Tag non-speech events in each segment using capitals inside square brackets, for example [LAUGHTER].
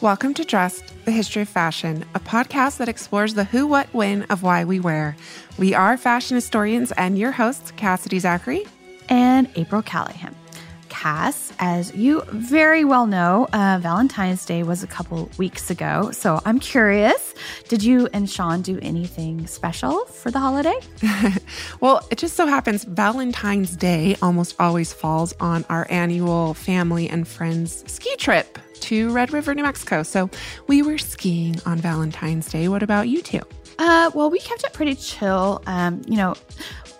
Welcome to Dressed, the History of Fashion, a podcast that explores the who, what, when of why we wear. We are fashion historians and your hosts, Cassidy Zachary and April Callahan. Cass, as you very well know, uh, Valentine's Day was a couple weeks ago. So I'm curious, did you and Sean do anything special for the holiday? [LAUGHS] well, it just so happens Valentine's Day almost always falls on our annual family and friends ski trip to Red River, New Mexico. So we were skiing on Valentine's Day. What about you two? Uh, well, we kept it pretty chill. Um, you know,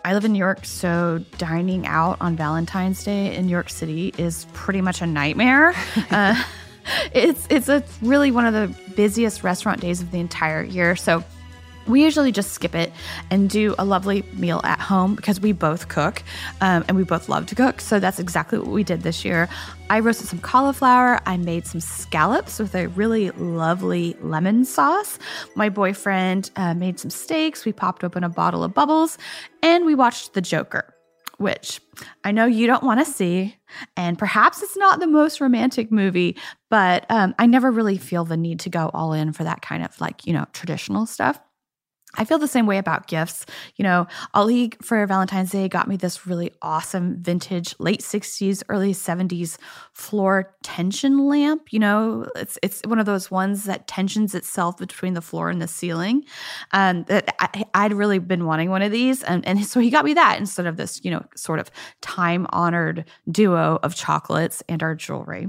I live in New York, so dining out on Valentine's Day in New York City is pretty much a nightmare. [LAUGHS] uh, [LAUGHS] it's it's a really one of the busiest restaurant days of the entire year. So we usually just skip it and do a lovely meal at home because we both cook um, and we both love to cook. So that's exactly what we did this year. I roasted some cauliflower. I made some scallops with a really lovely lemon sauce. My boyfriend uh, made some steaks. We popped open a bottle of bubbles and we watched The Joker which I know you don't want to see. And perhaps it's not the most romantic movie, but um, I never really feel the need to go all in for that kind of like, you know, traditional stuff. I feel the same way about gifts. You know, Ali for Valentine's Day got me this really awesome vintage late 60s, early 70s floor tension lamp. You know, it's it's one of those ones that tensions itself between the floor and the ceiling. Um, that I, would really been wanting one of these. And, and so he got me that instead of this, you know, sort of time honored duo of chocolates and our jewelry.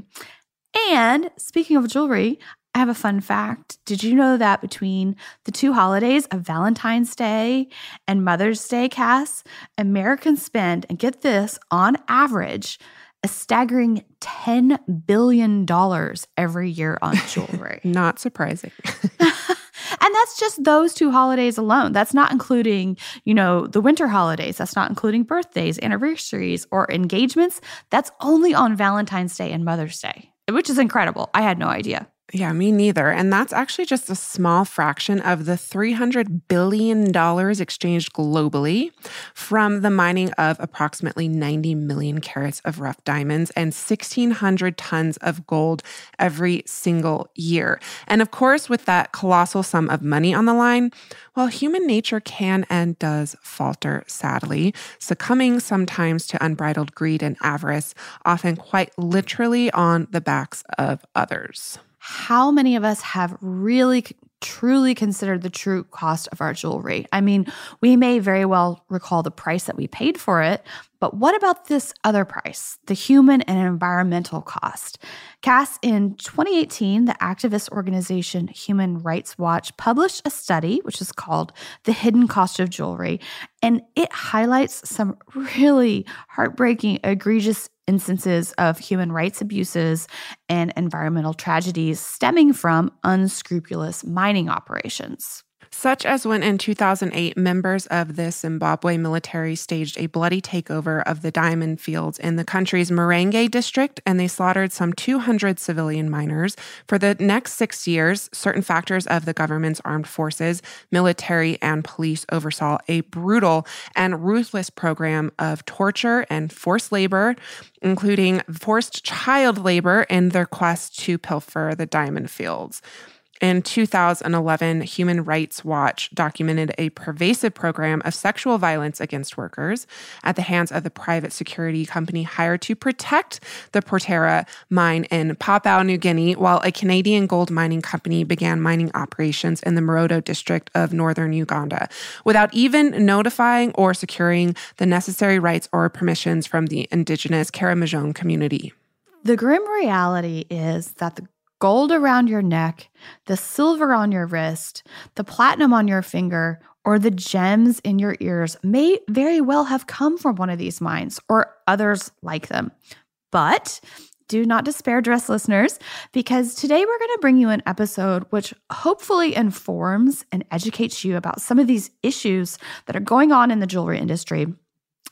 And speaking of jewelry, I have a fun fact. Did you know that between the two holidays of Valentine's Day and Mother's Day, Cass, Americans spend, and get this, on average, a staggering $10 billion every year on [LAUGHS] jewelry. Not surprising. [LAUGHS] And that's just those two holidays alone. That's not including, you know, the winter holidays. That's not including birthdays, anniversaries, or engagements. That's only on Valentine's Day and Mother's Day, which is incredible. I had no idea. Yeah, me neither. And that's actually just a small fraction of the $300 billion exchanged globally from the mining of approximately 90 million carats of rough diamonds and 1,600 tons of gold every single year. And of course, with that colossal sum of money on the line, well, human nature can and does falter, sadly, succumbing sometimes to unbridled greed and avarice, often quite literally on the backs of others how many of us have really truly considered the true cost of our jewelry? I mean, we may very well recall the price that we paid for it, but what about this other price, the human and environmental cost? Cass, in 2018, the activist organization Human Rights Watch published a study which is called The Hidden Cost of Jewelry, and it highlights some really heartbreaking, egregious instances of human rights abuses and environmental tragedies stemming from unscrupulous mining operations such as when in 2008, members of the Zimbabwe military staged a bloody takeover of the diamond fields in the country's Marange district, and they slaughtered some 200 civilian miners. For the next six years, certain factors of the government's armed forces, military, and police oversaw a brutal and ruthless program of torture and forced labor, including forced child labor in their quest to pilfer the diamond fields. In 2011, Human Rights Watch documented a pervasive program of sexual violence against workers at the hands of the private security company hired to protect the Porgera mine in Papua New Guinea, while a Canadian gold mining company began mining operations in the Moroto district of northern Uganda without even notifying or securing the necessary rights or permissions from the indigenous Karamojong community. The grim reality is that the gold around your neck, the silver on your wrist, the platinum on your finger, or the gems in your ears may very well have come from one of these mines or others like them. But do not despair, Dressed listeners, because today we're going to bring you an episode which hopefully informs and educates you about some of these issues that are going on in the jewelry industry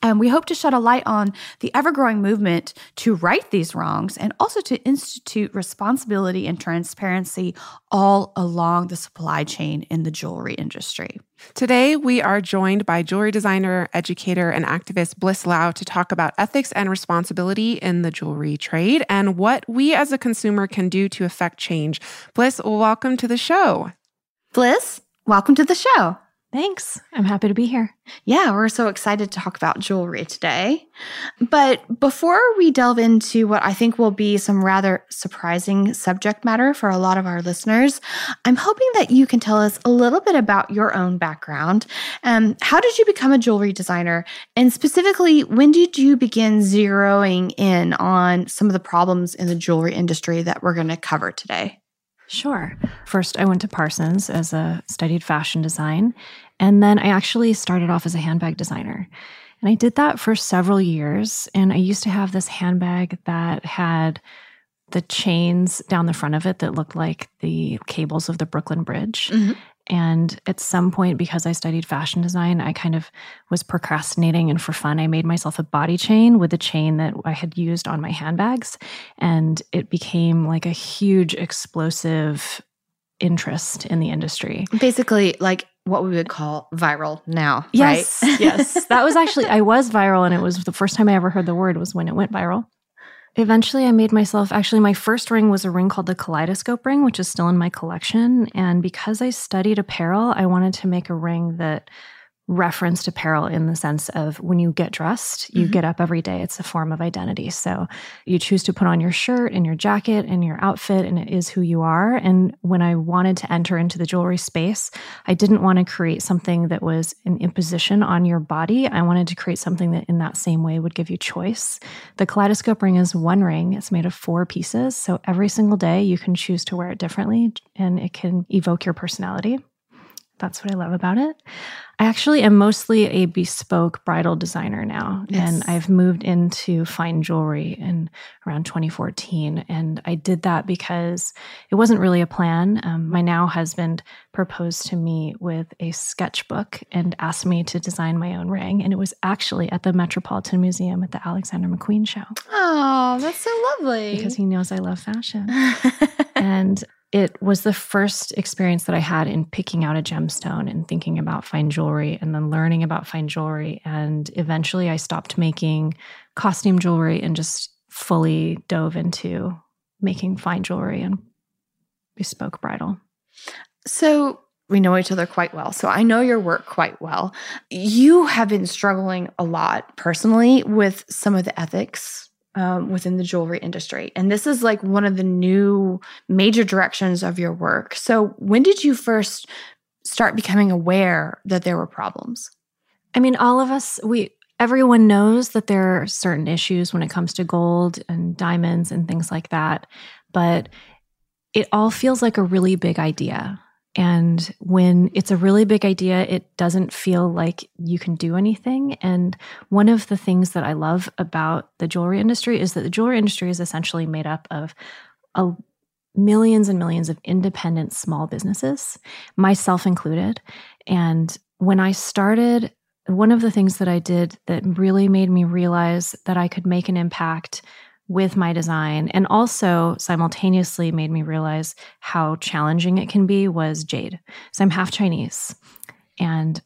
and we hope to shed a light on the ever growing movement to right these wrongs and also to institute responsibility and transparency all along the supply chain in the jewelry industry. Today, we are joined by jewelry designer, educator, and activist Bliss Lau to talk about ethics and responsibility in the jewelry trade and what we as a consumer can do to affect change. Bliss, welcome to the show. Bliss, welcome to the show. Thanks. I'm happy to be here. Yeah, we're so excited to talk about jewelry today. But before we delve into what I think will be some rather surprising subject matter for a lot of our listeners, I'm hoping that you can tell us a little bit about your own background. Um, how did you become a jewelry designer? And specifically, when did you begin zeroing in on some of the problems in the jewelry industry that we're going to cover today? Sure. First, I went to Parsons as a studied fashion design, and then I actually started off as a handbag designer. And I did that for several years. And I used to have this handbag that had the chains down the front of it that looked like the cables of the Brooklyn Bridge. Mm-hmm. And at some point, because I studied fashion design, I kind of was procrastinating. And for fun, I made myself a body chain with a chain that I had used on my handbags. And it became like a huge explosive interest in the industry. Basically, like what we would call viral now. Yes. Right? yes. That was actually, I was viral. And it was the first time I ever heard the word was when it went viral. Eventually, I made myself actually, my first ring was a ring called the Kaleidoscope ring, which is still in my collection. And because I studied apparel, I wanted to make a ring that referenced apparel in the sense of when you get dressed, you mm-hmm. get up every day. It's a form of identity. So you choose to put on your shirt and your jacket and your outfit, and it is who you are. And when I wanted to enter into the jewelry space, I didn't want to create something that was an imposition on your body. I wanted to create something that in that same way would give you choice. The kaleidoscope ring is one ring, it's made of four pieces. So every single day you can choose to wear it differently and it can evoke your personality. That's what I love about it. I actually am mostly a bespoke bridal designer now. Yes. And I've moved into fine jewelry in around 2014. And I did that because it wasn't really a plan. Um, my now husband proposed to me with a sketchbook and asked me to design my own ring. And it was actually at the Metropolitan Museum at the Alexander McQueen show. Oh, that's so lovely. Because he knows I love fashion. [LAUGHS] and it was the first experience that I had in picking out a gemstone and thinking about fine jewelry and then learning about fine jewelry. And eventually I stopped making costume jewelry and just fully dove into making fine jewelry and bespoke bridal. So we know each other quite well. So I know your work quite well. You have been struggling a lot personally with some of the ethics um, within the jewelry industry. And this is like one of the new major directions of your work. So, when did you first start becoming aware that there were problems? I mean, all of us, we, everyone knows that there are certain issues when it comes to gold and diamonds and things like that. But it all feels like a really big idea. And when it's a really big idea, it doesn't feel like you can do anything. And one of the things that I love about the jewelry industry is that the jewelry industry is essentially made up of a millions and millions of independent small businesses, myself included. And when I started, one of the things that I did that really made me realize that I could make an impact with my design and also simultaneously made me realize how challenging it can be was jade. So I'm half Chinese. And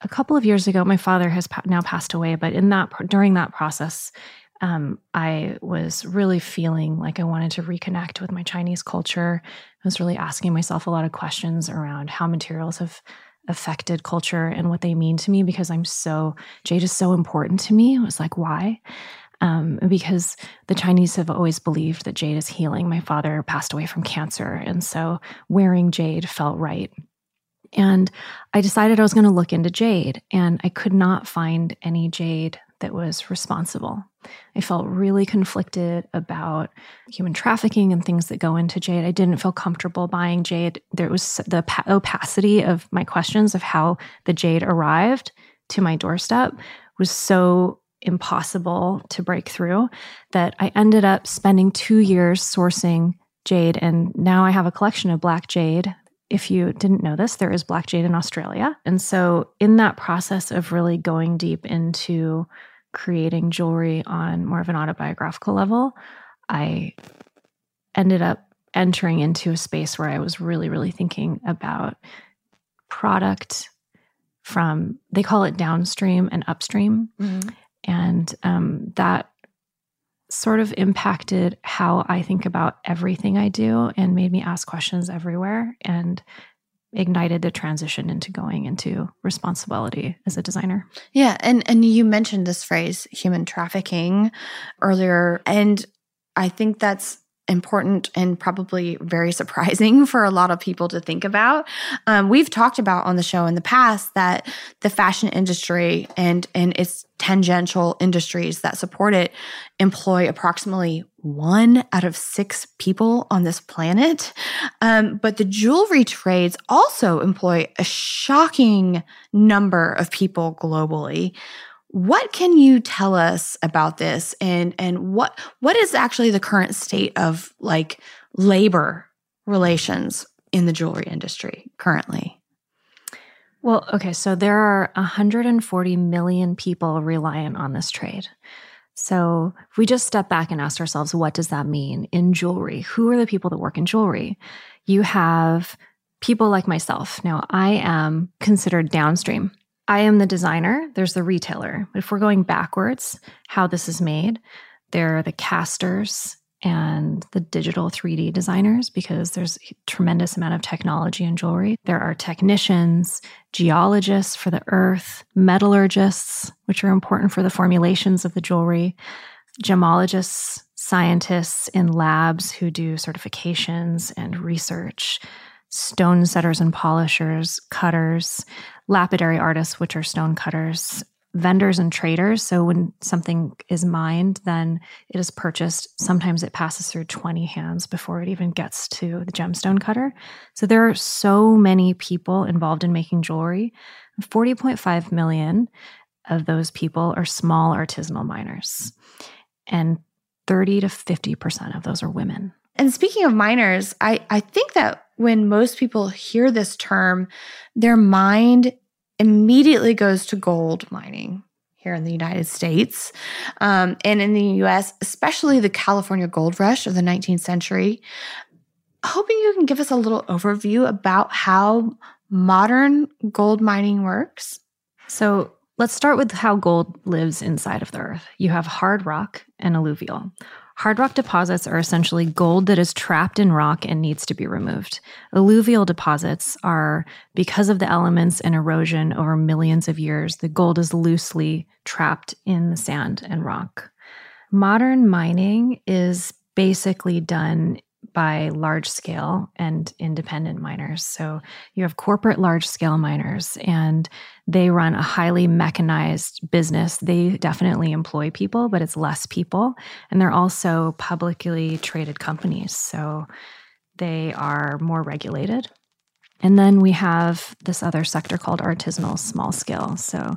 a couple of years ago, my father has now passed away, but in that during that process, um, I was really feeling like I wanted to reconnect with my Chinese culture. I was really asking myself a lot of questions around how materials have affected culture and what they mean to me because I'm so, jade is so important to me. It was like, why? Um, because the Chinese have always believed that jade is healing. My father passed away from cancer. And so wearing jade felt right. And I decided I was going to look into jade, and I could not find any jade that was responsible. I felt really conflicted about human trafficking and things that go into jade. I didn't feel comfortable buying jade. There was the opacity of my questions of how the jade arrived to my doorstep was so impossible to break through that I ended up spending two years sourcing jade. And now I have a collection of black jade if you didn't know this, there is black jade in Australia. And so, in that process of really going deep into creating jewelry on more of an autobiographical level, I ended up entering into a space where I was really, really thinking about product from, they call it downstream and upstream. Mm-hmm. And um, that sort of impacted how I think about everything I do and made me ask questions everywhere and ignited the transition into going into responsibility as a designer. Yeah, and and you mentioned this phrase human trafficking earlier and I think that's important and probably very [LAUGHS] surprising for a lot of people to think about. Um, we've talked about on the show in the past that the fashion industry and and its tangential industries that support it employ approximately one out of six people on this planet. Um, but the jewelry trades also employ a shocking number of people globally. What can you tell us about this and and what what is actually the current state of like labor relations in the jewelry industry currently? Well, okay, so there are 140 million people reliant on this trade. So if we just step back and ask ourselves, what does that mean in jewelry? Who are the people that work in jewelry? You have people like myself. Now, I am considered downstream. I am the designer, there's the retailer. If we're going backwards, how this is made, there are the casters and the digital 3D designers because there's a tremendous amount of technology in jewelry. There are technicians, geologists for the earth, metallurgists, which are important for the formulations of the jewelry, gemologists, scientists in labs who do certifications and research, stone setters and polishers, cutters, lapidary artists, which are stone cutters, vendors and traders. So when something is mined, then it is purchased. Sometimes it passes through 20 hands before it even gets to the gemstone cutter. So there are so many people involved in making jewelry. 40.5 million of those people are small artisanal miners. And 30 to 50% of those are women. And speaking of miners, I, I think that when most people hear this term, their mind immediately goes to gold mining here in the United States um, and in the US, especially the California gold rush of the 19th century. Hoping you can give us a little overview about how modern gold mining works. So, let's start with how gold lives inside of the earth. You have hard rock and alluvial. Hard rock deposits are essentially gold that is trapped in rock and needs to be removed. Alluvial deposits are, because of the elements and erosion over millions of years, the gold is loosely trapped in the sand and rock. Modern mining is basically done by large scale and independent miners. So you have corporate large scale miners, and they run a highly mechanized business. They definitely employ people, but it's less people. And they're also publicly traded companies. So they are more regulated. And then we have this other sector called artisanal small scale. So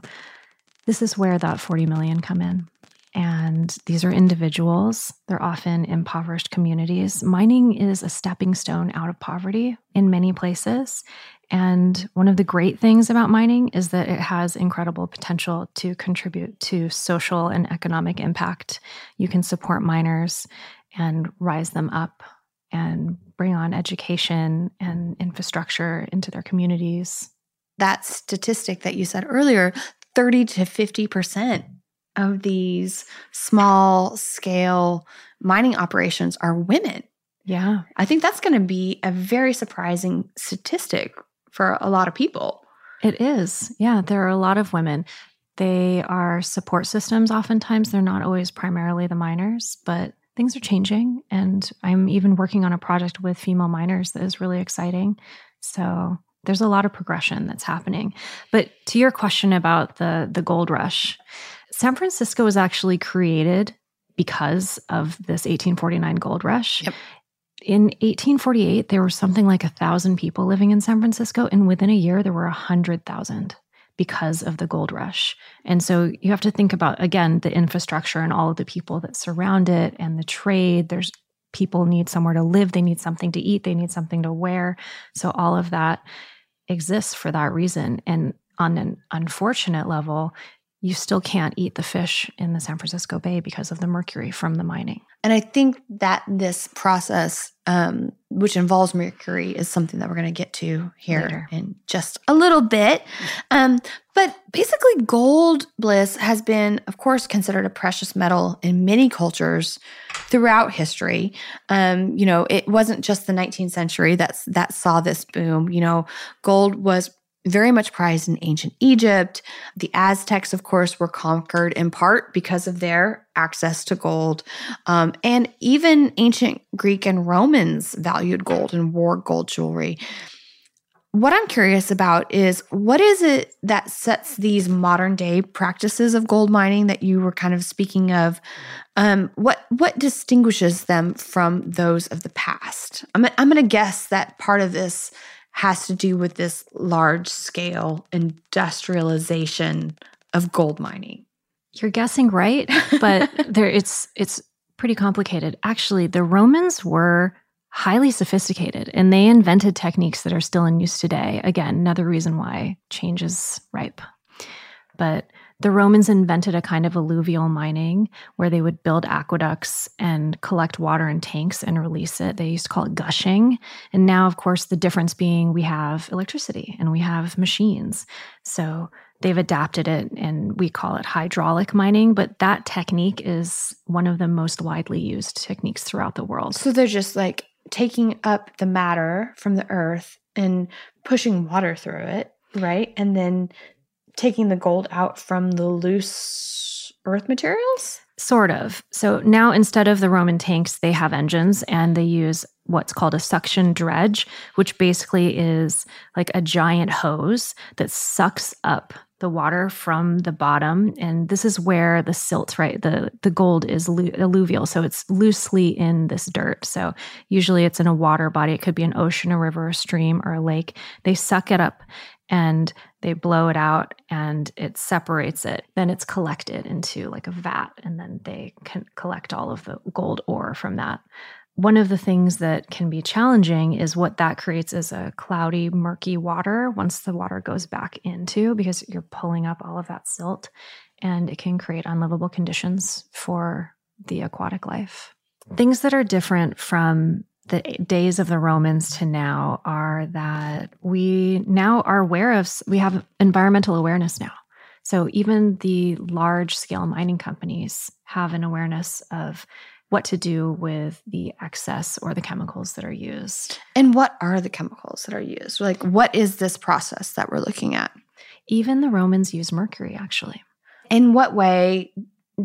this is where that 40 million come in. And these are individuals. They're often impoverished communities. Mining is a stepping stone out of poverty in many places. And one of the great things about mining is that it has incredible potential to contribute to social and economic impact. You can support miners and rise them up and bring on education and infrastructure into their communities. That statistic that you said earlier 30 to 50% of these small scale mining operations are women. Yeah. I think that's going to be a very surprising statistic for a lot of people. It is. Yeah. There are a lot of women. They are support systems, oftentimes. They're not always primarily the miners, but things are changing. And I'm even working on a project with female miners that is really exciting. So there's a lot of progression that's happening. But to your question about the, the gold rush, San Francisco was actually created because of this 1849 gold rush. Yep. In 1848, there were something like a thousand people living in San Francisco, and within a year, there were a hundred thousand because of the gold rush. And so you have to think about again the infrastructure and all of the people that surround it and the trade. There's people need somewhere to live, they need something to eat, they need something to wear. So all of that exists for that reason. And on an unfortunate level, you still can't eat the fish in the San Francisco Bay because of the mercury from the mining. And I think that this process, um, which involves mercury, is something that we're going to get to here Later. in just a little bit. Um, but basically, gold bliss has been, of course, considered a precious metal in many cultures throughout history. Um, you know, it wasn't just the 19th century that's that saw this boom. You know, gold was very much prized in ancient Egypt. The Aztecs, of course, were conquered in part because of their access to gold. Um, and even ancient Greek and Romans valued gold and wore gold jewelry. What I'm curious about is what is it that sets these modern day practices of gold mining that you were kind of speaking of? Um, what what distinguishes them from those of the past? I'm I'm going to guess that part of this has to do with this large scale industrialization of gold mining. You're guessing right, but [LAUGHS] there it's it's pretty complicated. Actually, the Romans were highly sophisticated and they invented techniques that are still in use today. Again, another reason why change is ripe. But the Romans invented a kind of alluvial mining where they would build aqueducts and collect water in tanks and release it. They used to call it gushing. And now, of course, the difference being we have electricity and we have machines. So they've adapted it and we call it hydraulic mining. But that technique is one of the most widely used techniques throughout the world. So they're just like taking up the matter from the earth and pushing water through it, right? And then taking the gold out from the loose earth materials? Sort of. So now instead of the Roman tanks, they have engines and they use what's called a suction dredge, which basically is like a giant hose that sucks up the water from the bottom. And this is where the silt right the the gold is lu- alluvial. So it's loosely in this dirt. So usually it's in a water body. It could be an ocean a river a stream or a lake. They suck it up and they blow it out and it separates it then it's collected into like a vat and then they can collect all of the gold ore from that one of the things that can be challenging is what that creates is a cloudy, murky water once the water goes back into because you're pulling up all of that silt and it can create unlivable conditions for the aquatic life. Things that are different from the days of the Romans to now are that we now are aware of, we have environmental awareness now. So even the large scale mining companies have an awareness of what to do with the excess or the chemicals that are used. And what are the chemicals that are used? Like, what is this process that we're looking at? Even the Romans used mercury, actually. In what way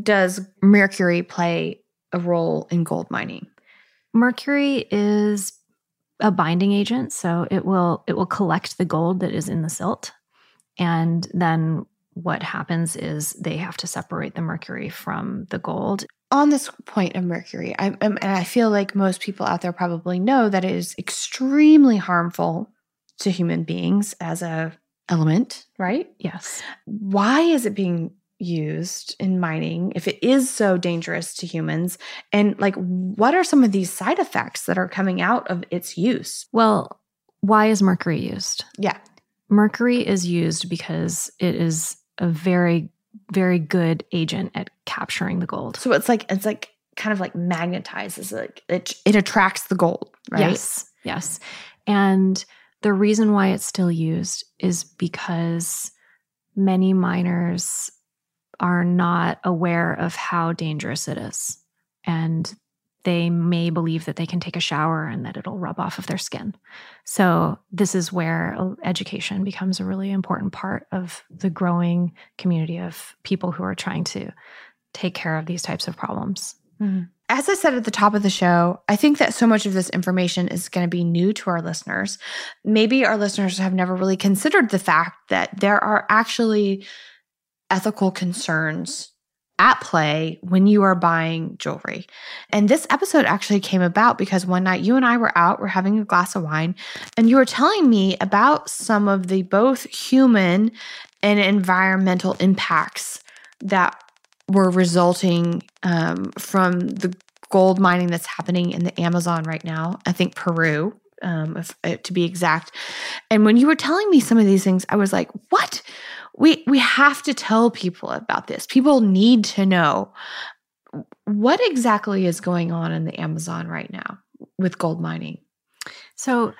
does mercury play a role in gold mining? Mercury is a binding agent, so it will it will collect the gold that is in the silt, and then what happens is they have to separate the mercury from the gold on this point of mercury, I'm um, and I feel like most people out there probably know that it is extremely harmful to human beings as a element, right? Yes. Why is it being used in mining if it is so dangerous to humans? And like, what are some of these side effects that are coming out of its use? Well, why is mercury used? Yeah. Mercury is used because it is a very very good agent at capturing the gold. So it's like it's like kind of like magnetizes like it it attracts the gold, right? Yes. Yes. And the reason why it's still used is because many miners are not aware of how dangerous it is. And they may believe that they can take a shower and that it'll rub off of their skin. So, this is where education becomes a really important part of the growing community of people who are trying to take care of these types of problems. Mm-hmm. As I said at the top of the show, I think that so much of this information is going to be new to our listeners. Maybe our listeners have never really considered the fact that there are actually ethical concerns at play when you are buying jewelry. And this episode actually came about because one night you and I were out, we're having a glass of wine, and you were telling me about some of the both human and environmental impacts that were resulting um, from the gold mining that's happening in the Amazon right now. I think Peru, um, if, uh, to be exact. And when you were telling me some of these things, I was like, "What? we we have to tell people about this. People need to know what exactly is going on in the Amazon right now with gold mining. So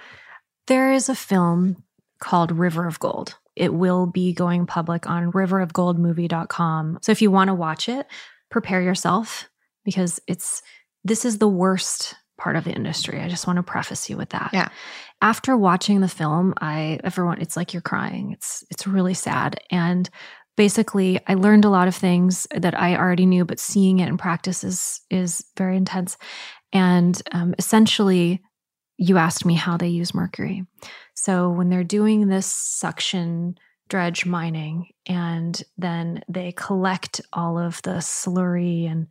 there is a film called River of Gold. It will be going public on riverofgoldmovie.com. So if you want to watch it, prepare yourself because it's this is the worst part of the industry. I just want to preface you with that. Yeah. After watching the film, I everyone it's like you're crying. It's it's really sad and basically I learned a lot of things that I already knew but seeing it in practice is is very intense. And um, essentially you asked me how they use mercury. So when they're doing this suction dredge mining and then they collect all of the slurry and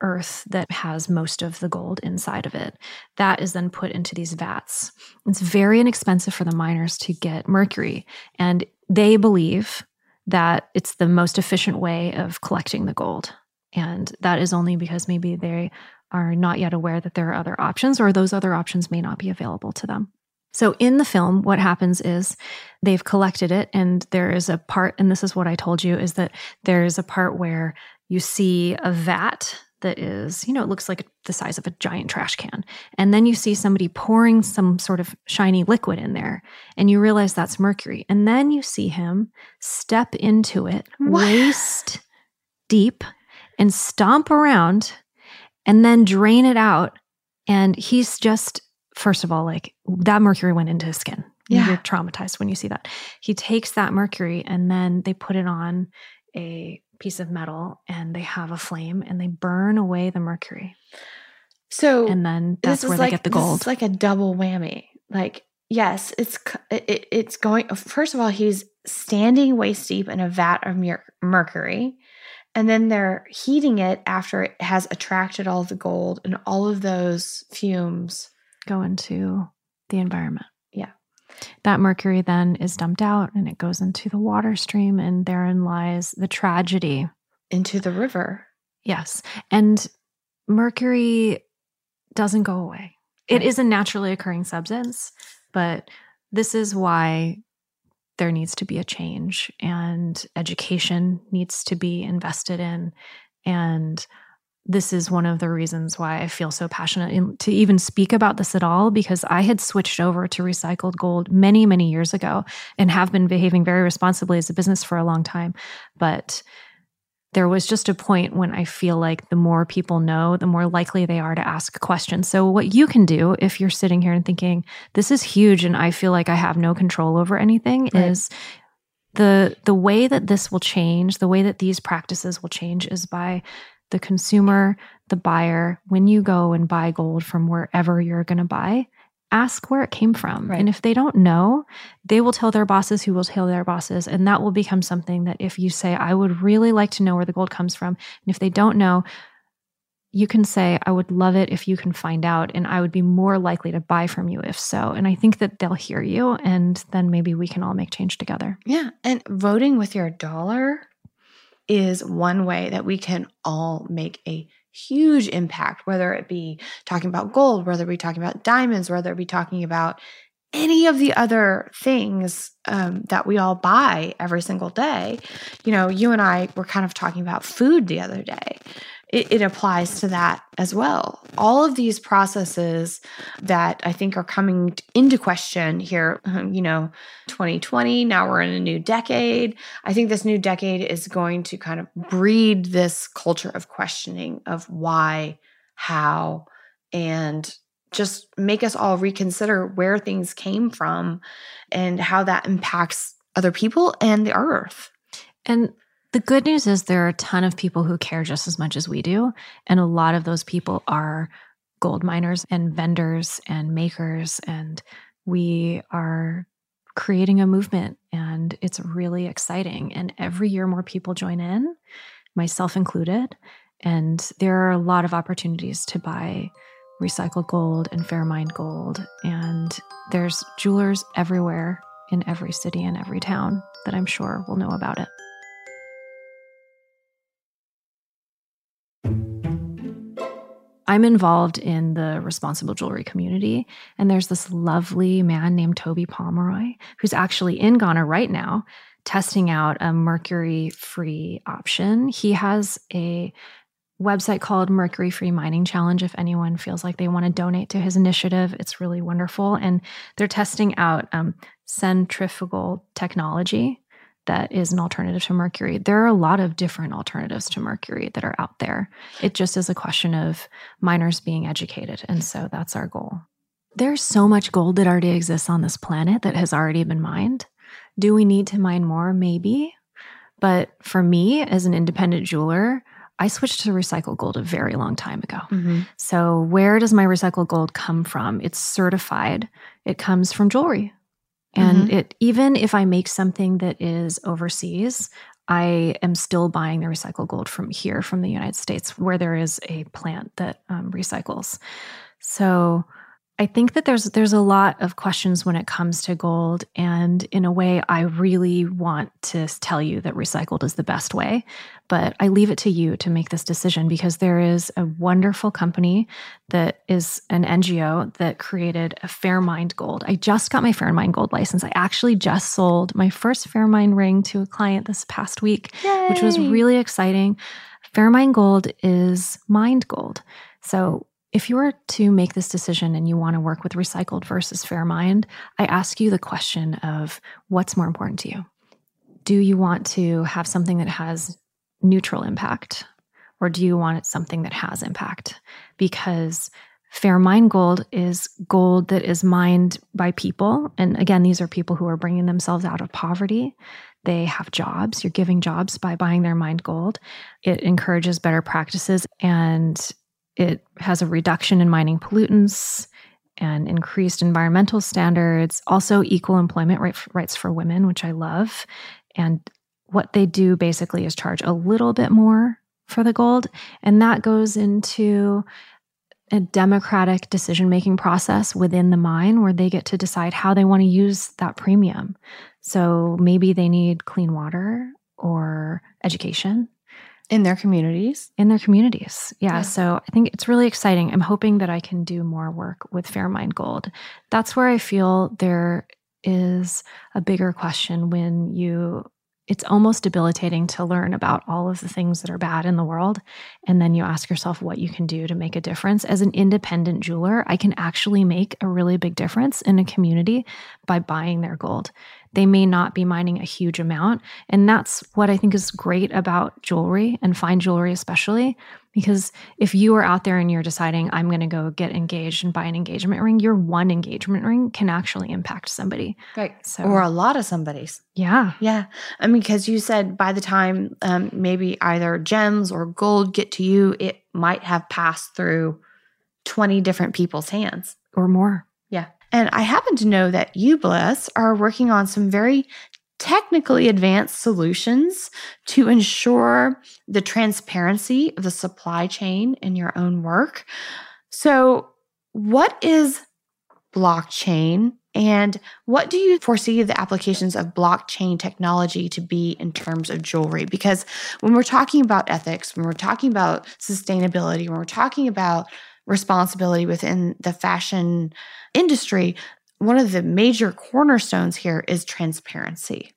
earth that has most of the gold inside of it. That is then put into these vats. It's very inexpensive for the miners to get mercury, and they believe that it's the most efficient way of collecting the gold. And that is only because maybe they are not yet aware that there are other options, or those other options may not be available to them. So, in the film, what happens is they've collected it, and there is a part, and this is what I told you, is that there is a part where you see a vat that is, you know, it looks like the size of a giant trash can. And then you see somebody pouring some sort of shiny liquid in there and you realize that's mercury. And then you see him step into it what? waist deep and stomp around and then drain it out. And he's just, first of all, like that mercury went into his skin. Yeah. You're traumatized when you see that. He takes that mercury and then they put it on a piece of metal and they have a flame and they burn away the mercury. So and then that's where like, they get the gold. It's like a double whammy. Like yes, it's it, it's going. First of all, he's standing waist deep in a vat of mercury, and then they're heating it after it has attracted all the gold, and all of those fumes go into the environment. That mercury then is dumped out and it goes into the water stream, and therein lies the tragedy. Into the river. Yes. And mercury doesn't go away. It is a naturally occurring substance, but this is why there needs to be a change and education needs to be invested in. And this is one of the reasons why I feel so passionate to even speak about this at all because I had switched over to recycled gold many, many years ago and have been behaving very responsibly as a business for a long time. But there was just a point when I feel like the more people know, the more likely they are to ask questions. So, what you can do if you're sitting here and thinking, this is huge and I feel like I have no control over anything, right. is the the way that this will change the way that these practices will change is by the consumer, the buyer, when you go and buy gold from wherever you're going to buy, ask where it came from. Right. And if they don't know, they will tell their bosses who will tell their bosses. And that will become something that if you say, I would really like to know where the gold comes from. And if they don't know, you can say, I would love it if you can find out, and I would be more likely to buy from you if so. And I think that they'll hear you, and then maybe we can all make change together. Yeah. And voting with your dollar is one way that we can all make a huge impact, whether it be talking about gold, whether be talking about diamonds, whether it be talking about any of the other things um, that we all buy every single day. You know, you and I were kind of talking about food the other day. It, it, applies to that as well. All of these processes that I think are coming into question here, um, you know, 2020, now we're in a new decade. I think this new decade is going to kind of breed this culture of questioning of why, how, and just make us all reconsider where things came from and how that impacts other people and the earth. And the good news is there are a ton of people who care just as much as we do. And a lot of those people are gold miners and vendors and makers. And we are creating a movement and it's really exciting. And every year more people join in, myself included. And there are a lot of opportunities to buy recycled gold and fair mined gold. And there's jewelers everywhere in every city and every town that I'm sure will know about it. I'm involved in the responsible jewelry community, and there's this lovely man named Toby Pomeroy who's actually in Ghana right now testing out a mercury free option. He has a website called Mercury Free Mining Challenge if anyone feels like they want to donate to his initiative. It's really wonderful. And they're testing out um, centrifugal technology that is an alternative to mercury. There are a lot of different alternatives to mercury that are out there. It just is a question of miners being educated. And so that's our goal. There's so much gold that already exists on this planet that has already been mined. Do we need to mine more? Maybe. But for me, as an independent jeweler, I switched to recycled gold a very long time ago. Mm-hmm. So, where does my recycled gold come from? It's certified, it comes from jewelry. And mm-hmm. it even if I make something that is overseas, I am still buying the recycled gold from here, from the United States, where there is a plant that um, recycles. So I think that there's there's a lot of questions when it comes to gold and in a way I really want to tell you that recycled is the best way but I leave it to you to make this decision because there is a wonderful company that is an NGO that created a Fair Mined Gold. I just got my Fair Mined Gold license. I actually just sold my first Fair Mined ring to a client this past week, Yay. which was really exciting. Fair Mined Gold is mined gold. So if you were to make this decision and you want to work with recycled versus fair mined, I ask you the question of what's more important to you? Do you want to have something that has neutral impact or do you want something that has impact? Because fair mine gold is gold that is mined by people. And again, these are people who are bringing themselves out of poverty. They have jobs. You're giving jobs by buying their mined gold. It encourages better practices and it has a reduction in mining pollutants and increased environmental standards, also equal employment rights for women, which I love. And what they do basically is charge a little bit more for the gold. And that goes into a democratic decision making process within the mine where they get to decide how they want to use that premium. So maybe they need clean water or education in their communities in their communities yeah, yeah, so i think it's really exciting i'm hoping that i can do more work with fair mined gold that's where i feel there is a bigger question when you it's almost debilitating to learn about all of the things that are bad in the world. And then you ask yourself what you can do to make a difference. As an independent jeweler, I can actually make a really big difference in a community by buying their gold. They may not be mining a huge amount. And that's what I think is great about jewelry and fine jewelry, especially because if you are out there and you're deciding, I'm going to go get engaged and buy an engagement ring, your one engagement ring can actually impact somebody. Right. So, or a lot of somebody's. Yeah. Yeah. I mean, because you said by the time um, maybe either gems or gold get to you, it might have passed through 20 different people's hands or more. And I happen to know that you, Bliss, are working on some very technically advanced solutions to ensure the transparency of the supply chain in your own work. So, what is blockchain and what do you foresee the applications of blockchain technology to be in terms of jewelry? Because when we're talking about ethics, when we're talking about sustainability, when we're talking about responsibility within the fashion industry, one of the major cornerstones here is transparency.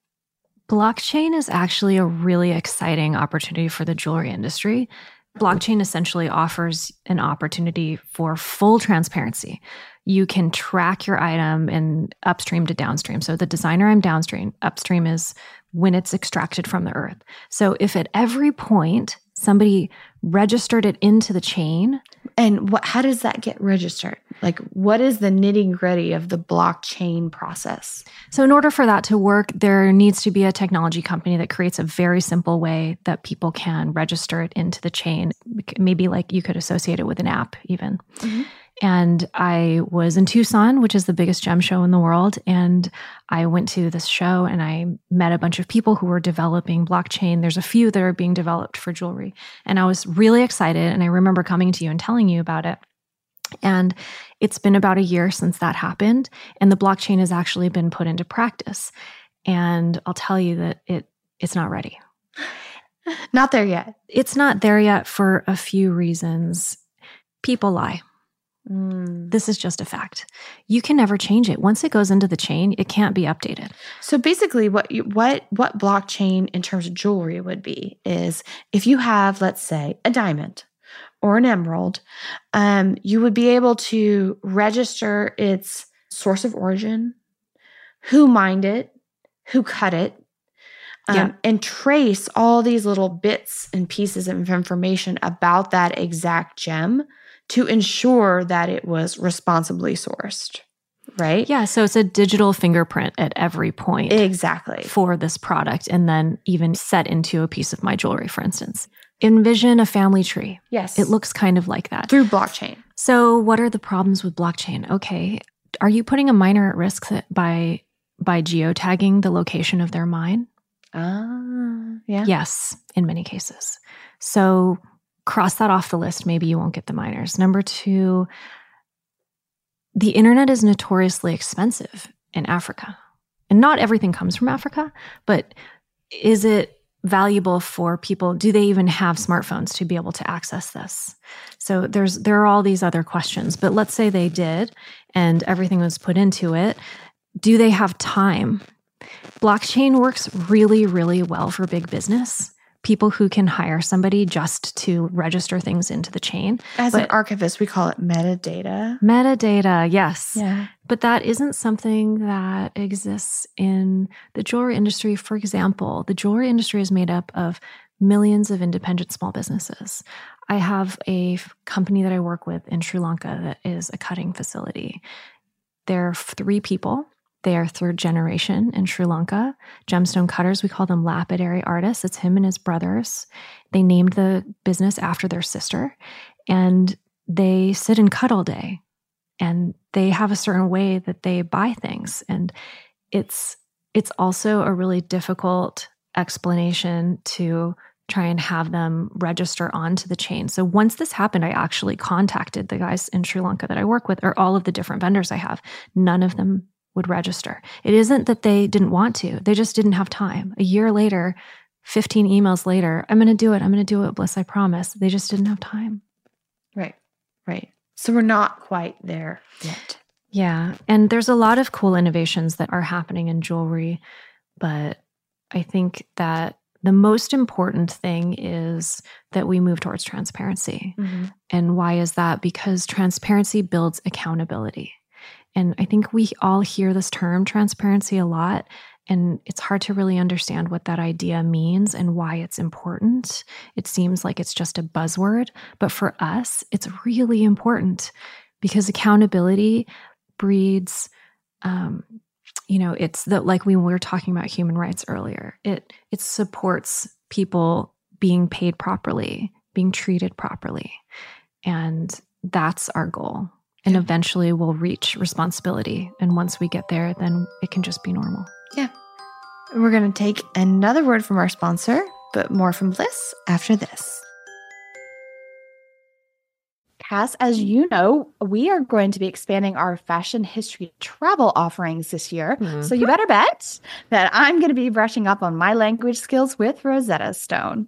Blockchain is actually a really exciting opportunity for the jewelry industry Blockchain essentially offers an opportunity for full transparency. You can track your item in upstream to downstream. So the designer I'm downstream, upstream is when it's extracted from the earth. So if at every point somebody registered it into the chain, And what how does that get registered? Like what is the nitty-gritty of the blockchain process? So, in order for that to work, there needs to be a technology company that creates a very simple way that people can register it into the chain. Maybe like you could associate it with an app, even. Mhm. And I was in Tucson, which is the biggest gem show in the world. And I went to this show and I met a bunch of people who were developing blockchain. There's a few that are being developed for jewelry. And I was really excited. And I remember coming to you and telling you about it. And it's been about a year since that happened. And the blockchain has actually been put into practice. And I'll tell you that it it's not ready. [LAUGHS] Not there yet. It's not there yet for a few reasons. People lie. Mm. This is just a fact. You can never change it. Once it goes into the chain, it can't be updated. So basically what you, what what blockchain in terms of jewelry would be is if you have let's say a diamond or an emerald, um, you would be able to register its source of origin, who mined it, who cut it, um, Yeah. and trace all these little bits and pieces of information about that exact gem to ensure that it was responsibly sourced. Right? Yeah, so it's a digital fingerprint at every point Exactly. for this product and then even set into a piece of my jewelry, for instance. Envision a family tree. Yes. It looks kind of like that. through blockchain. So, what are the problems with blockchain? Okay, are you putting a miner at risk by by geotagging the location of their mine? Ah, yeah. Yes, in many cases. So, cross that off the list. Maybe you won't get the miners. Number two, the internet is notoriously expensive in Africa. And not everything comes from Africa, but is it valuable for people? Do they even have smartphones to be able to access this? So there's there are all these other questions. But let's say they did and everything was put into it. Do they have time? Blockchain works really, really well for big business. People who can hire somebody just to register things into the chain. As an archivist, we call it metadata. Metadata, yes. Yeah. But that isn't something that exists in the jewelry industry. For example, the jewelry industry is made up of millions of independent small businesses. I have a company that I work with in Sri Lanka that is a cutting facility. There are three people. They are third generation in Sri Lanka. Gemstone cutters, we call them lapidary artists. It's him and his brothers. They named the business after their sister. And they sit and cut all day and they have a certain way that they buy things and it's it's also a really difficult explanation to try and have them register onto the chain. So once this happened, I actually contacted the guys in Sri Lanka that I work with or all of the different vendors I have. None of them would register. It isn't that they didn't want to. They just didn't have time. A year later, 15 emails later, I'm going to do it. I'm going to do it, Bliss, I promise. They just didn't have time. Right. Right. So we're not quite there yet. Yeah. And there's a lot of cool innovations that are happening in jewelry. But I think that the most important thing is that we move towards transparency. Mm-hmm. And why is that? Because transparency builds accountability. And I think we all hear this term transparency a lot. And it's hard to really understand what that idea means and why it's important. It seems like it's just a buzzword. But for us, it's really important because accountability breeds um, you know it's that like we were talking about human rights earlier it it supports people being paid properly being treated properly and that's our goal and eventually we'll reach responsibility and once we get there then it can just be normal Yeah. We're going to take another word from our sponsor, but more from Bliss after this. Cass, as you know, we are going to be expanding our fashion history travel offerings this year. Mm-hmm. So you better bet that I'm going to be brushing up on my language skills with Rosetta Stone.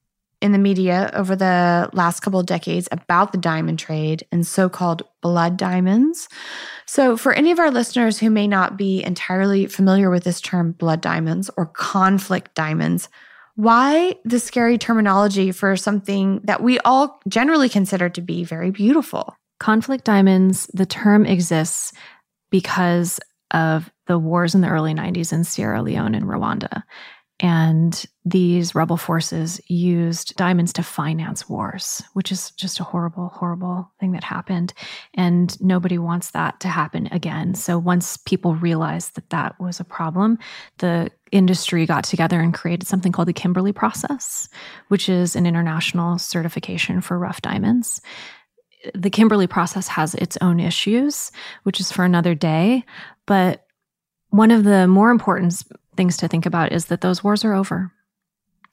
in the media over the last couple of decades about the diamond trade and so called blood diamonds. So, for any of our listeners who may not be entirely familiar with this term blood diamonds or conflict diamonds, why the scary terminology for something that we all generally consider to be very beautiful? Conflict diamonds, the term exists because of the wars in the early 90s in Sierra Leone and Rwanda. And these rebel forces used diamonds to finance wars, which is just a horrible, horrible thing that happened. And nobody wants that to happen again. So once people realized that that was a problem, the industry got together and created something called the Kimberley process, which is an international certification for rough diamonds. The Kimberley process has its own issues, which is for another day. But one of the more important things to think about is that those wars are over.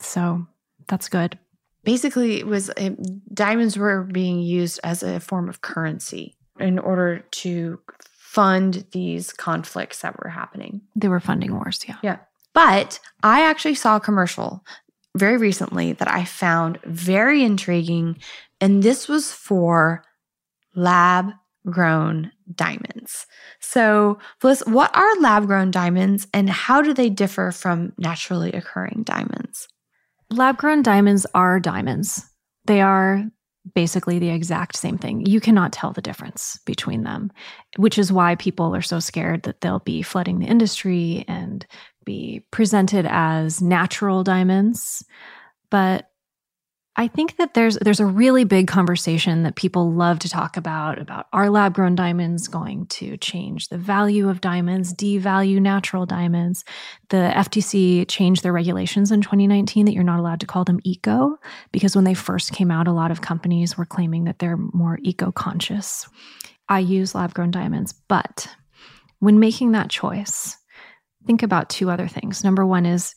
So that's good. Basically, it was uh, diamonds were being used as a form of currency in order to fund these conflicts that were happening. They were funding wars, yeah. Yeah. But I actually saw a commercial very recently that I found very intriguing. And this was for lab grown diamonds. So, Bliss, what are lab grown diamonds and how do they differ from naturally occurring diamonds? Lab grown diamonds are diamonds. They are basically the exact same thing. You cannot tell the difference between them, which is why people are so scared that they'll be flooding the industry and be presented as natural diamonds. But I think that there's there's a really big conversation that people love to talk about about are lab grown diamonds going to change the value of diamonds, devalue natural diamonds. The FTC changed their regulations in 2019 that you're not allowed to call them eco because when they first came out a lot of companies were claiming that they're more eco conscious. I use lab grown diamonds, but when making that choice, think about two other things. Number one is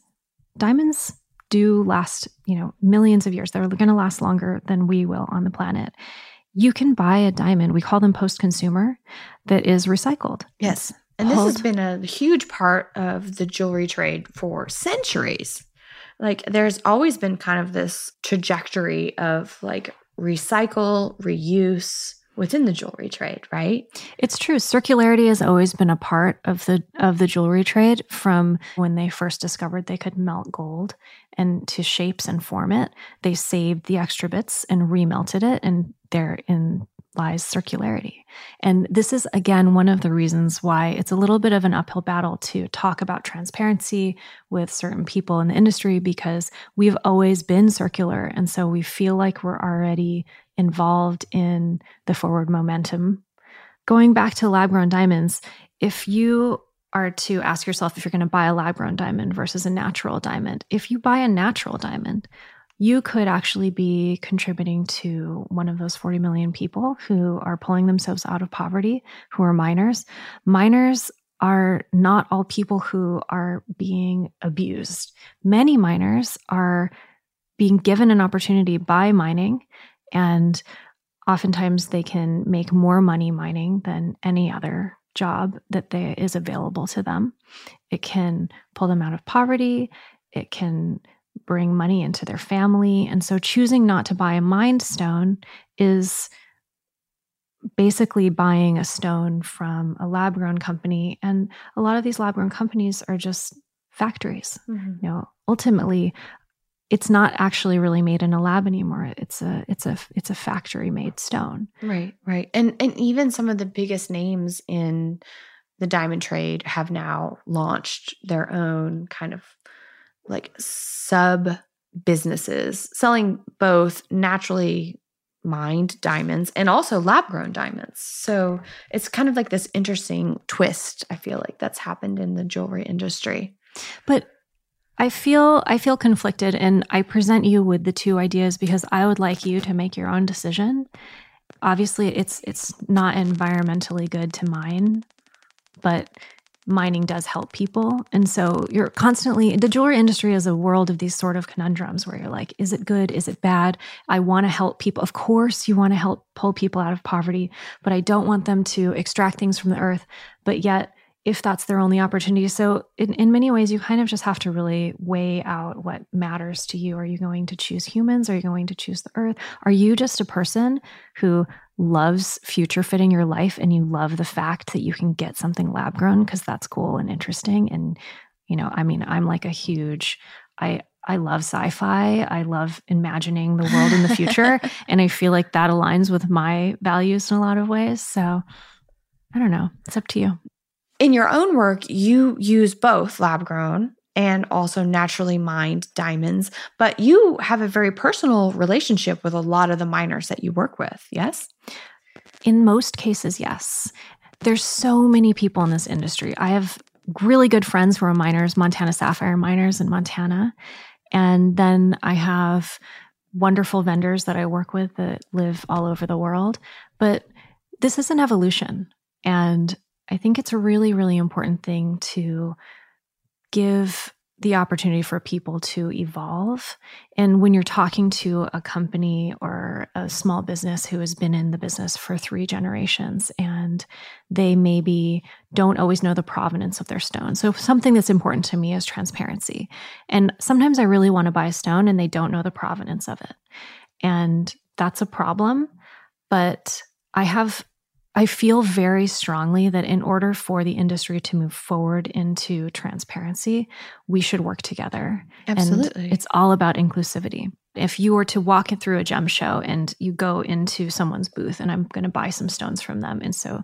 diamonds do last, you know, millions of years. They're going to last longer than we will on the planet. You can buy a diamond, we call them post consumer, that is recycled. Yes. And this has been a huge part of the jewelry trade for centuries. Like there's always been kind of this trajectory of like recycle, reuse, within the jewelry trade, right? It's true. Circularity has always been a part of the of the jewelry trade from when they first discovered they could melt gold and to shapes and form it. They saved the extra bits and remelted it and therein lies circularity. And this is again one of the reasons why it's a little bit of an uphill battle to talk about transparency with certain people in the industry because we've always been circular and so we feel like we're already involved in the forward momentum going back to lab grown diamonds, if you are to ask yourself if you're going to buy a lab grown diamond versus a natural diamond, if you buy a natural diamond, you could actually be contributing to one of those 40 million people who are pulling themselves out of poverty, who are miners. Miners are not all people who are being abused. Many miners are being given an opportunity by mining, and oftentimes they can make more money mining than any other job that they, is available to them. It can pull them out of poverty. It can bring money into their family. And so choosing not to buy a mined stone is basically buying a stone from a lab grown company. And a lot of these lab grown companies are just factories. Mm-hmm. You know, ultimately, it's not actually really made in a lab anymore. It's a it's a it's a factory made stone. Right, right. And and even some of the biggest names in the diamond trade have now launched their own kind of like sub businesses selling both naturally mined diamonds and also lab grown diamonds. So it's kind of like this interesting twist, I feel like that's happened in the jewelry industry. But I feel I feel conflicted and I present you with the two ideas because I would like you to make your own decision. Obviously it's it's not environmentally good to mine, but mining does help people. And so you're constantly, the jewelry industry is a world of these sort of conundrums where you're like, is it good? Is it bad? I want to help people. Of course, you want to help pull people out of poverty, but I don't want them to extract things from the earth. But yet, if that's their only opportunity. So, in, in many ways, you kind of just have to really weigh out what matters to you. Are you going to choose humans? Are you going to choose the earth? Are you just a person who loves future fitting your life and you love the fact that you can get something lab grown because that's cool and interesting? And, you know, I mean, I'm like a huge, I, I love sci-fi. I love imagining the world in the future, [LAUGHS] and I feel like that aligns with my values in a lot of ways. So, I don't know. It's up to you in your own work, you use both lab grown and also naturally mined diamonds, but you have a very personal relationship with a lot of the miners that you work with, yes? In most cases, yes. There's so many people in this industry. I have really good friends who are miners, Montana Sapphire miners in Montana. And then I have wonderful vendors that I work with that live all over the world. But this is an evolution. And I think it's a really, really important thing to give the opportunity for people to evolve. And when you're talking to a company or a small business who has been in the business for three generations and they maybe don't always know the provenance of their stone. So, something that's important to me is transparency. And sometimes I really want to buy a stone and they don't know the provenance of it. And that's a problem. But I have I feel very strongly that in order for the industry to move forward into transparency, we should work together. Absolutely. And it's all about inclusivity. If you were to walk through a gem show and you go into someone's booth and I'm going to buy some stones from them. And so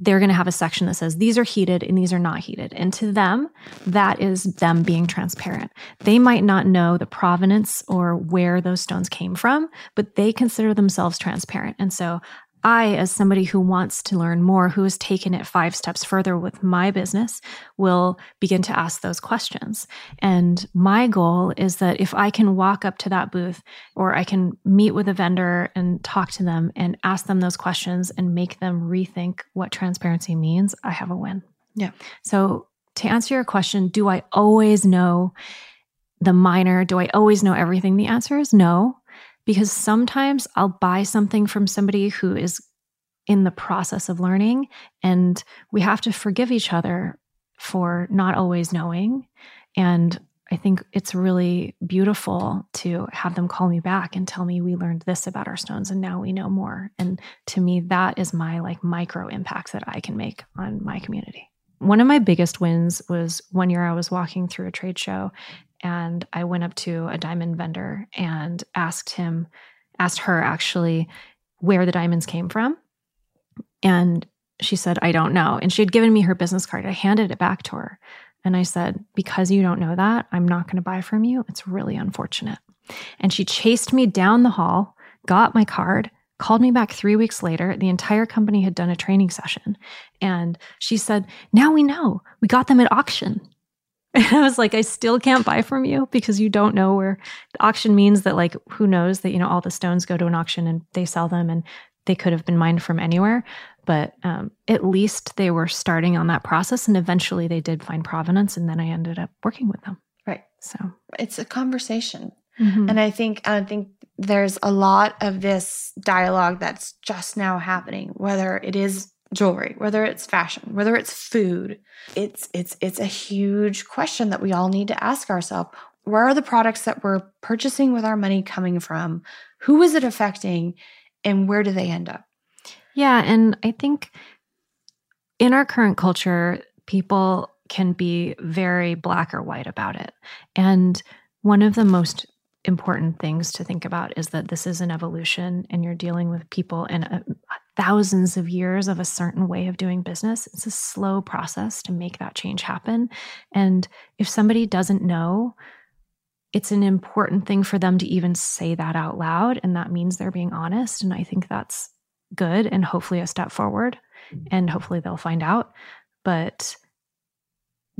they're going to have a section that says these are heated and these are not heated. And to them, that is them being transparent. They might not know the provenance or where those stones came from, but they consider themselves transparent. And so I, as somebody who wants to learn more, who has taken it five steps further with my business, will begin to ask those questions. And my goal is that if I can walk up to that booth or I can meet with a vendor and talk to them and ask them those questions and make them rethink what transparency means, I have a win. Yeah. So, to answer your question, do I always know the miner? Do I always know everything? The answer is no because sometimes I'll buy something from somebody who is in the process of learning, and we have to forgive each other for not always knowing. And I think it's really beautiful to have them call me back and tell me we learned this about our stones and now we know more. And to me, that is my like micro impact that I can make on my community. One of my biggest wins was one year I was walking through a trade show and I went up to a diamond vendor and asked him, asked her actually where the diamonds came from. And she said, I don't know. And she had given me her business card. I handed it back to her. And I said, Because you don't know that, I'm not going to buy from you. It's really unfortunate. And she chased me down the hall, got my card, called me back three weeks later. The entire company had done a training session. And she said, Now we know. We got them at auction. And [LAUGHS] I was like, I still can't buy from you because you don't know where the auction means that, like, who knows that, you know, all the stones go to an auction and they sell them and they could have been mined from anywhere. But um, at least they were starting on that process. And eventually they did find provenance. And then I ended up working with them. Right. So It's a conversation. mhm. And I think I think there's a lot of this dialogue that's just now happening, whether it is jewelry, whether it's fashion, whether it's food. It's it's it's a huge question that we all need to ask ourselves. Where are the products that we're purchasing with our money coming from? Who is it affecting? And where do they end up? Yeah. And I think in our current culture, people can be very black or white about it. And one of the most important things to think about is that this is an evolution and you're dealing with people and a, thousands of years of a certain way of doing business. It's a slow process to make that change happen. And if somebody doesn't know, it's an important thing for them to even say that out loud. And that means they're being honest. And I think that's good and hopefully a step forward. And hopefully they'll find out. But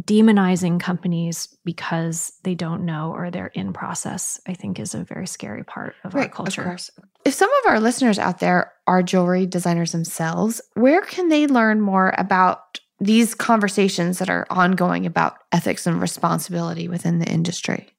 demonizing companies because they don't know or they're in process, I think is a very scary part of our culture. Of. If some of our listeners out there are jewelry designers themselves, where can they learn more about these conversations that are ongoing about ethics and responsibility within the industry?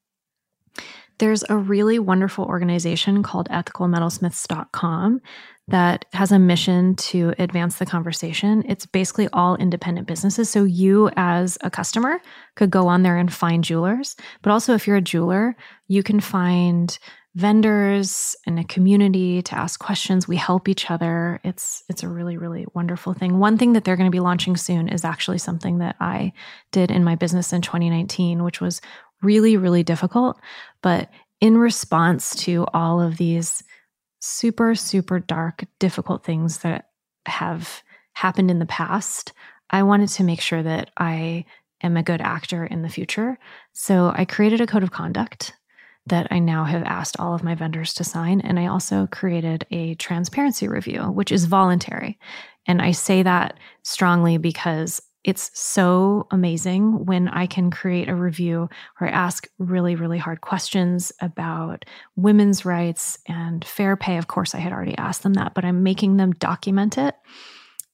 There's a really wonderful organization called ethicalmetalsmiths.com that has a mission to advance the conversation. It's basically all independent businesses. So you as a customer could go on there and find jewelers, but also if you're a jeweler, you can find vendors and a community to ask questions. We help each other. It's it's a really really wonderful thing. One thing that they're going to be launching soon is actually something that I did in my business in 2019, which was really really difficult, but in response to all of these super, super dark, difficult things that have happened in the past, I wanted to make sure that I am a good actor in the future. So I created a code of conduct that I now have asked all of my vendors to sign. And I also created a transparency review, which is voluntary. And I say that strongly because it's so amazing when I can create a review or ask really, really hard questions about women's rights and fair pay. Of course, I had already asked them that, but I'm making them document it.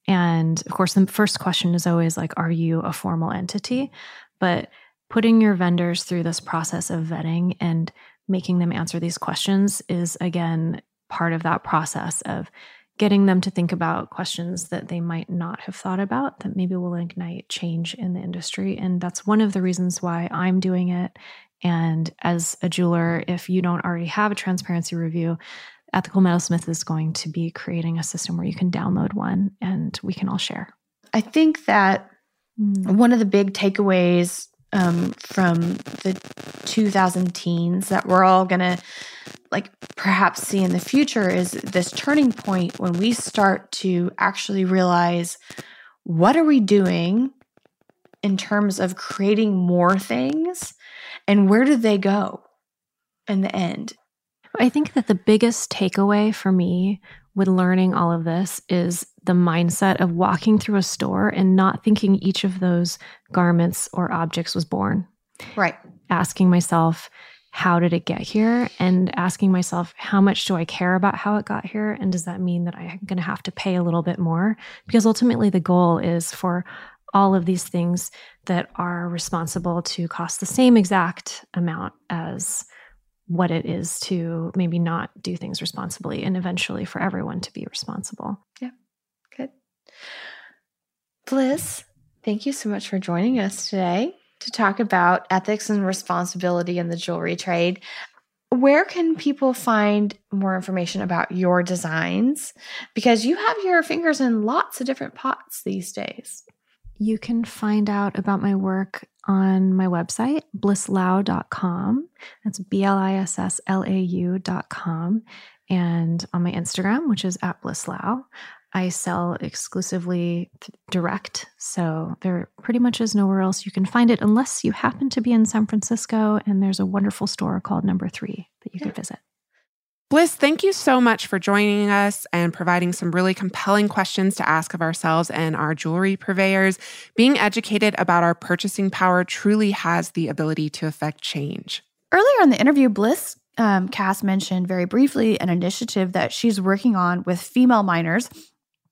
And of course, the first question is always like, are you a formal entity? But putting your vendors through this process of vetting and making them answer these questions is, again, part of that process of getting them to think about questions that they might not have thought about that maybe will ignite change in the industry. And that's one of the reasons why I'm doing it. And as a jeweler, if you don't already have a transparency review, Ethical Metalsmith is going to be creating a system where you can download one and we can all share. I think that hmm. one of the big takeaways um, from the 2000 teens that we're all going to like perhaps see in the future is this turning point when we start to actually realize what are we doing in terms of creating more things and where do they go in the end? I think that the biggest takeaway for me with learning all of this is the mindset of walking through a store and not thinking each of those garments or objects was born. right Asking myself, how did it get here? And asking myself, how much do I care about how it got here? And does that mean that I'm going to have to pay a little bit more? Because ultimately, the goal is for all of these things that are responsible to cost the same exact amount as what it is to maybe not do things responsibly and eventually for everyone to be responsible. Good. Bliss, thank you so much for joining us today to talk about ethics and responsibility in the jewelry trade. Where can people find more information about your designs? Because you have your fingers in lots of different pots these days. You can find out about my work on my website, blisslau.com. That's B L I S S L A U.com. And on my Instagram, which is at blisslau. I sell exclusively th- direct. So there pretty much is nowhere else you can find it unless you happen to be in San Francisco and there's a wonderful store called Number Three that you Yeah. could visit. Bliss, thank you so much for joining us and providing some really compelling questions to ask of ourselves and our jewelry purveyors. Being educated about our purchasing power truly has the ability to affect change. Earlier in the interview, Bliss um, Cass mentioned very briefly an initiative that she's working on with female miners.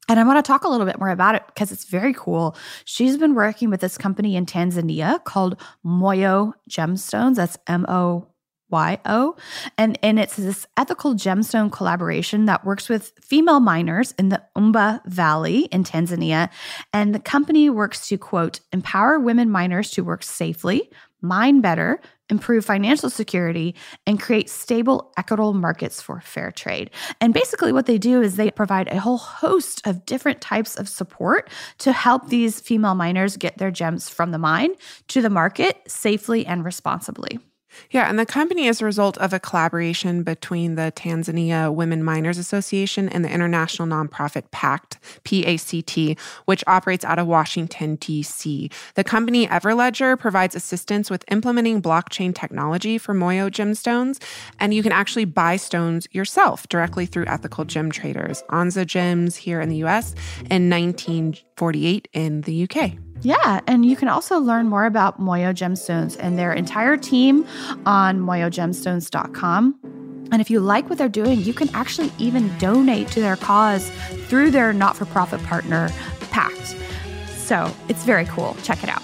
And I want to talk a little bit more about it because it's very cool. She's been working with this company in Tanzania called Moyo Gemstones. That's M O Y-O. And, and it's this ethical gemstone collaboration that works with female miners in the Umba Valley in Tanzania. And the company works to, quote, empower women miners to work safely, mine better, improve financial security, and create stable, equitable markets for fair trade. And basically, what they do is they provide a whole host of different types of support to help these female miners get their gems from the mine to the market safely and responsibly. Yeah, and the company is a result of a collaboration between the Tanzania Women Miners Association and the international nonprofit PACT, P-A-C-T, which operates out of Washington, D.C. The company Everledger provides assistance with implementing blockchain technology for Moyo gemstones, and you can actually buy stones yourself directly through ethical gem traders, Anza Gems here in the U.S. and 1948 in the U.K. Yeah, and you can also learn more about Moyo Gemstones and their entire team on moyogemstones.com. And if you like what they're doing, you can actually even donate to their cause through their not for profit partner, PACT. So it's very cool. Check it out.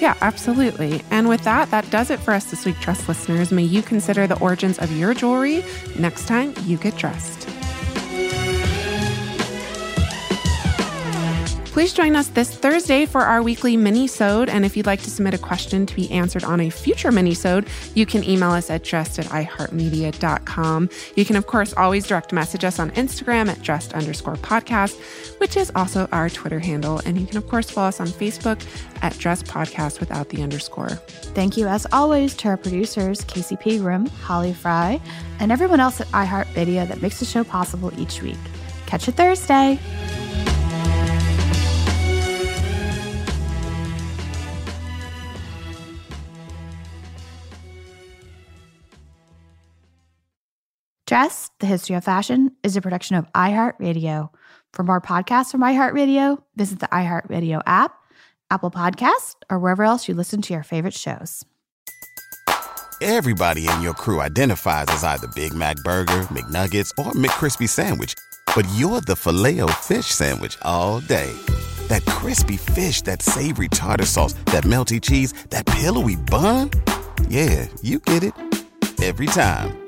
Yeah, absolutely. And with that, that does it for us this week, Dressed listeners. May you consider the origins of your jewelry next time you get dressed. Please join us this Thursday for our weekly mini-sode. And if you'd like to submit a question to be answered on a future mini-sode, you can email us at dressed at iheartmedia.com. You can, of course, always direct message us on Instagram at dressed underscore podcast, which is also our Twitter handle. And you can, of course, follow us on Facebook at dressed podcast without the underscore. Thank you, as always, to our producers, Casey Pegram, Holly Fry, and everyone else at iHeartMedia that makes the show possible each week. Catch you Thursday. Dressed, the history of fashion, is a production of iHeartRadio. For more podcasts from iHeartRadio, visit the iHeartRadio app, Apple Podcast, or wherever else you listen to your favorite shows. Everybody in your crew identifies as either Big Mac Burger, McNuggets, or McCrispy Sandwich, but you're the filet fish Sandwich all day. That crispy fish, that savory tartar sauce, that melty cheese, that pillowy bun. Yeah, you get it every time.